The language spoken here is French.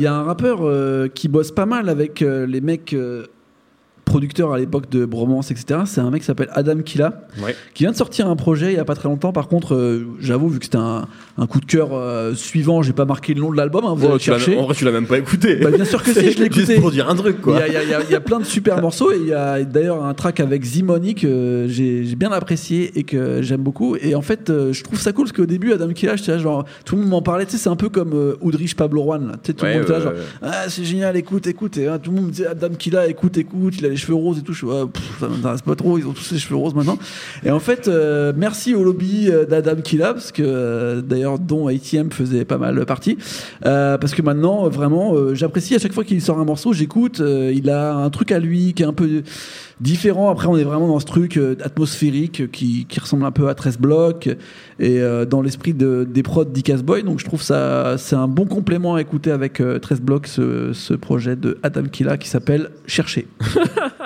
Il y a un rappeur euh, qui bosse pas mal avec euh, les mecs euh, producteur à l'époque de Bromance, etc. C'est un mec qui s'appelle Adam Killa, Ouais. qui vient de sortir un projet il y a pas très longtemps. Par contre, euh, j'avoue, vu que c'était un, un coup de cœur euh, suivant, j'ai pas marqué le nom de l'album. hein, vous Oh, allez chercher. en vrai, tu l'as même pas écouté. Bah, bien sûr que si, je l'ai Juste écouté. pour dire un truc, Il y, quoi. a, il y a- il y a- il y a plein de super morceaux et il y a d'ailleurs un track avec Zimoni que j'ai j'ai bien apprécié et que j'aime beaucoup. Et en fait, euh, je trouve ça cool parce qu'au début, Adam Killa, genre, tout le monde m'en parlait. Tu sais, c'est un peu comme euh, Oudrich Pablo Juan. là. Tu sais, tout le Ouais, monde était là, ouais, genre, ouais. ah, c'est génial, écoute, écoute. Et hein, tout le monde me disait Adam Killa, écoute, écoute, il cheveux roses et tout. Je pff, ça m'intéresse pas trop, ils ont tous les cheveux roses maintenant. Et en fait, euh, merci au lobby euh, d'Adam Killa, parce que euh, d'ailleurs, dont ATM faisait pas mal partie. Euh, parce que maintenant, euh, vraiment, euh, j'apprécie à chaque fois qu'il sort un morceau, j'écoute. il a un truc à lui qui est un peu différent. Après, on est vraiment dans ce truc euh, atmosphérique euh, qui, qui ressemble un peu à 13 blocs et euh, dans l'esprit de, des prods d'Icas Boy. Donc, je trouve ça c'est un bon complément à écouter avec euh, 13 blocs, ce, ce projet de Adam Killa qui s'appelle Chercher.